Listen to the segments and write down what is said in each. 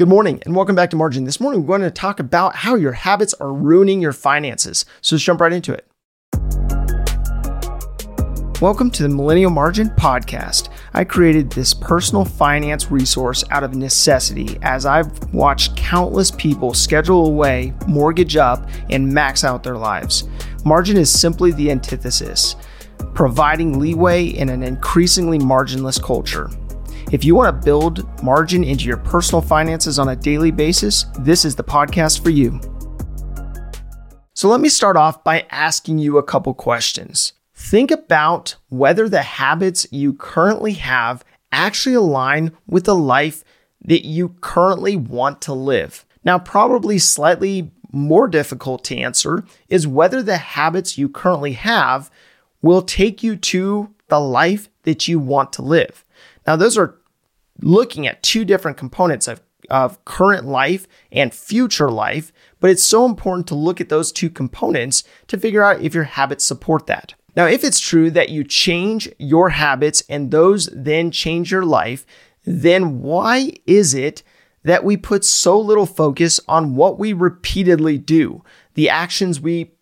Good morning and welcome back to Margin. This morning we're going to talk about how your habits are ruining your finances. So let's jump right into it. Welcome to the Millennial Margin Podcast. I created this personal finance resource out of necessity as I've watched countless people schedule away, mortgage up, and max out their lives. Margin is simply the antithesis, providing leeway in an increasingly marginless culture. If you want to build margin into your personal finances on a daily basis, this is the podcast for you. So let me start off by asking you a couple questions. Think about whether the habits you currently have actually align with the life that you currently want to live. Now, probably slightly more difficult to answer is whether the habits you currently have will take you to the life that you want to live. Now, those are looking at two different components of, of current life and future life, but it's so important to look at those two components to figure out if your habits support that. Now, if it's true that you change your habits and those then change your life, then why is it that we put so little focus on what we repeatedly do, the actions we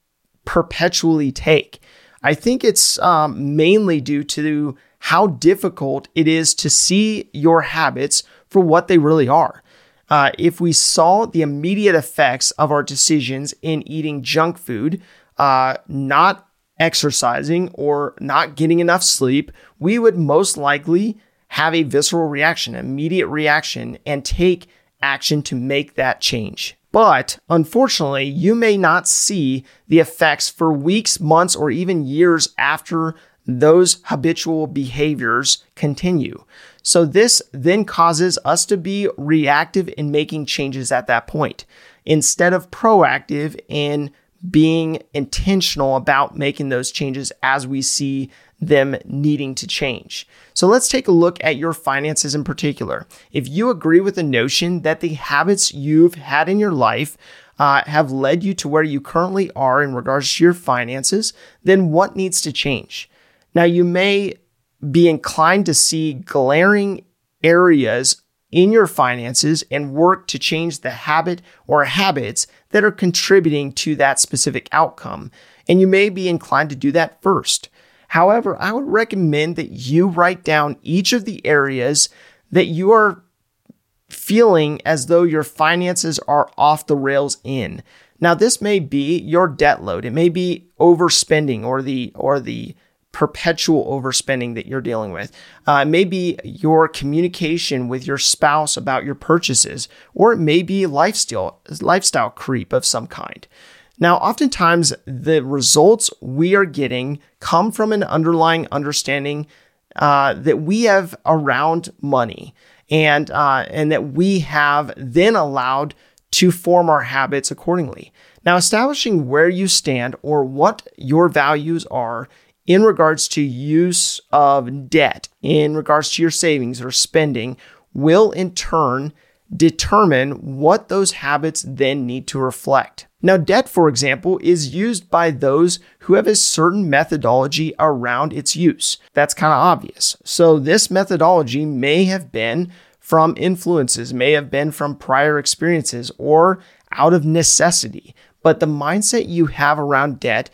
perpetually take? I think it's um, mainly due to how difficult it is to see your habits for what they really are. Uh, if we saw the immediate effects of our decisions in eating junk food, uh, not exercising, or not getting enough sleep, we would most likely have a visceral reaction, immediate reaction, and take action to make that change. But unfortunately, you may not see the effects for weeks, months, or even years after those habitual behaviors continue. So, this then causes us to be reactive in making changes at that point instead of proactive in being intentional about making those changes as we see them needing to change. So let's take a look at your finances in particular. If you agree with the notion that the habits you've had in your life uh, have led you to where you currently are in regards to your finances, then what needs to change? Now, you may be inclined to see glaring areas in your finances and work to change the habit or habits that are contributing to that specific outcome. And you may be inclined to do that first. However, I would recommend that you write down each of the areas that you are feeling as though your finances are off the rails in. Now, this may be your debt load. It may be overspending or the or the perpetual overspending that you're dealing with. Uh, maybe your communication with your spouse about your purchases, or it may be lifestyle lifestyle creep of some kind. Now, oftentimes the results we are getting come from an underlying understanding uh, that we have around money, and uh, and that we have then allowed to form our habits accordingly. Now, establishing where you stand or what your values are in regards to use of debt, in regards to your savings or spending, will in turn determine what those habits then need to reflect. Now, debt, for example, is used by those who have a certain methodology around its use. That's kind of obvious. So, this methodology may have been from influences, may have been from prior experiences, or out of necessity. But the mindset you have around debt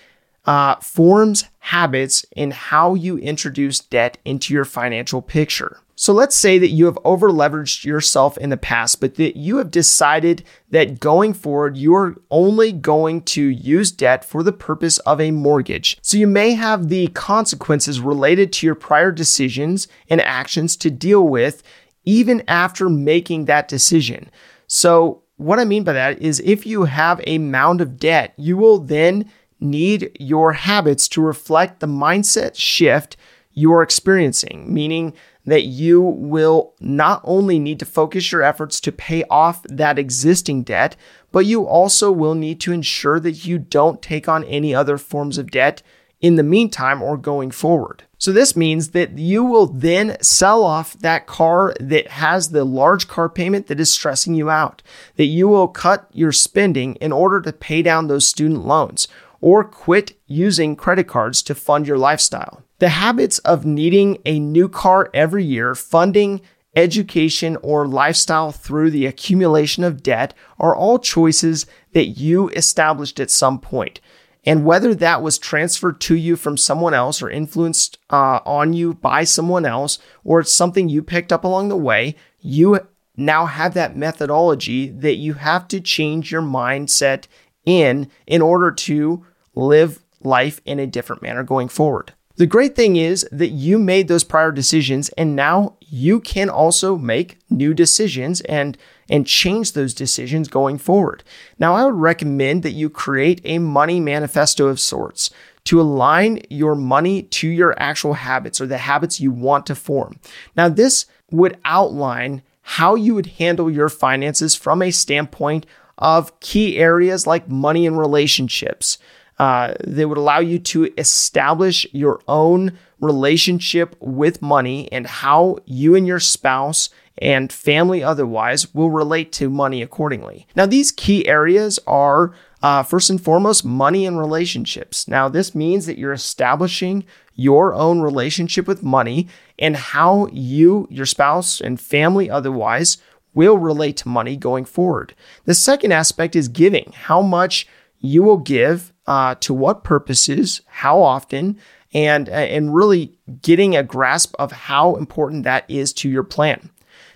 uh, forms habits in how you introduce debt into your financial picture. So let's say that you have over leveraged yourself in the past, but that you have decided that going forward, you're only going to use debt for the purpose of a mortgage. So you may have the consequences related to your prior decisions and actions to deal with even after making that decision. So what I mean by that is if you have a mound of debt, you will then need your habits to reflect the mindset shift you're experiencing, meaning that you will not only need to focus your efforts to pay off that existing debt, but you also will need to ensure that you don't take on any other forms of debt in the meantime or going forward. So, this means that you will then sell off that car that has the large car payment that is stressing you out, that you will cut your spending in order to pay down those student loans, or quit using credit cards to fund your lifestyle. The habits of needing a new car every year, funding education, or lifestyle through the accumulation of debt are all choices that you established at some point. And whether that was transferred to you from someone else or influenced uh, on you by someone else, or it's something you picked up along the way, you now have that methodology that you have to change your mindset in in order to live life in a different manner going forward. The great thing is that you made those prior decisions and now you can also make new decisions and and change those decisions going forward. Now, I would recommend that you create a money manifesto of sorts to align your money to your actual habits or the habits you want to form. Now, this would outline how you would handle your finances from a standpoint of key areas like money and relationships. Uh, they would allow you to establish your own relationship with money and how you and your spouse and family otherwise will relate to money accordingly. Now, these key areas are uh, first and foremost money and relationships. Now, this means that you're establishing your own relationship with money and how you, your spouse, and family otherwise will relate to money going forward. The second aspect is giving. How much you will give uh, to what purposes, how often, and and really getting a grasp of how important that is to your plan.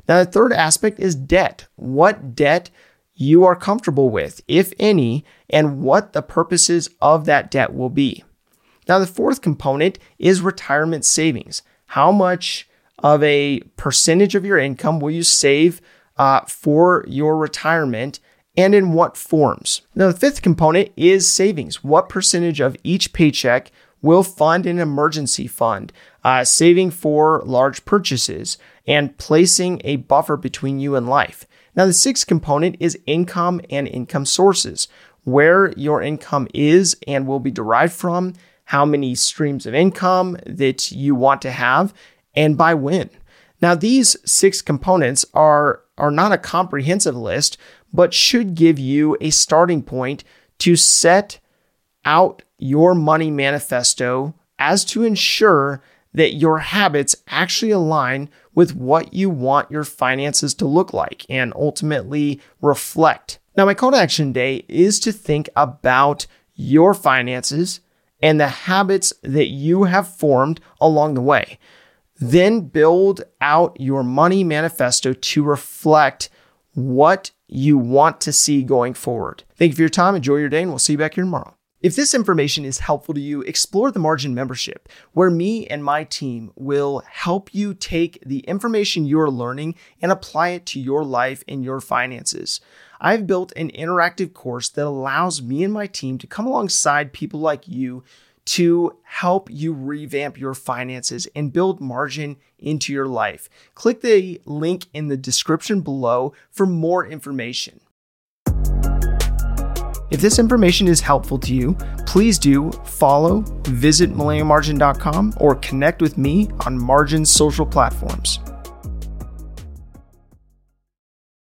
Now, the third aspect is debt. What debt you are comfortable with, if any, and what the purposes of that debt will be. Now, the fourth component is retirement savings. How much of a percentage of your income will you save uh, for your retirement and in what forms? Now, the fifth component is savings. What percentage of each paycheck will fund an emergency fund, uh, saving for large purchases, and placing a buffer between you and life? Now, the sixth component is income and income sources, where your income is and will be derived from, how many streams of income that you want to have, and by when. Now, these six components are, are not a comprehensive list, but should give you a starting point to set out your money manifesto as to ensure that your habits actually align with what you want your finances to look like and ultimately reflect. Now, my call to action day is to think about your finances and the habits that you have formed along the way. Then build out your money manifesto to reflect what you want to see going forward. Thank you for your time. Enjoy your day, and we'll see you back here tomorrow. If this information is helpful to you, explore the Margin membership, where me and my team will help you take the information you're learning and apply it to your life and your finances. I've built an interactive course that allows me and my team to come alongside people like you to help you revamp your finances and build margin into your life. Click the link in the description below for more information. If this information is helpful to you, please do follow, visit millennialmargin.com, or connect with me on Margin's social platforms.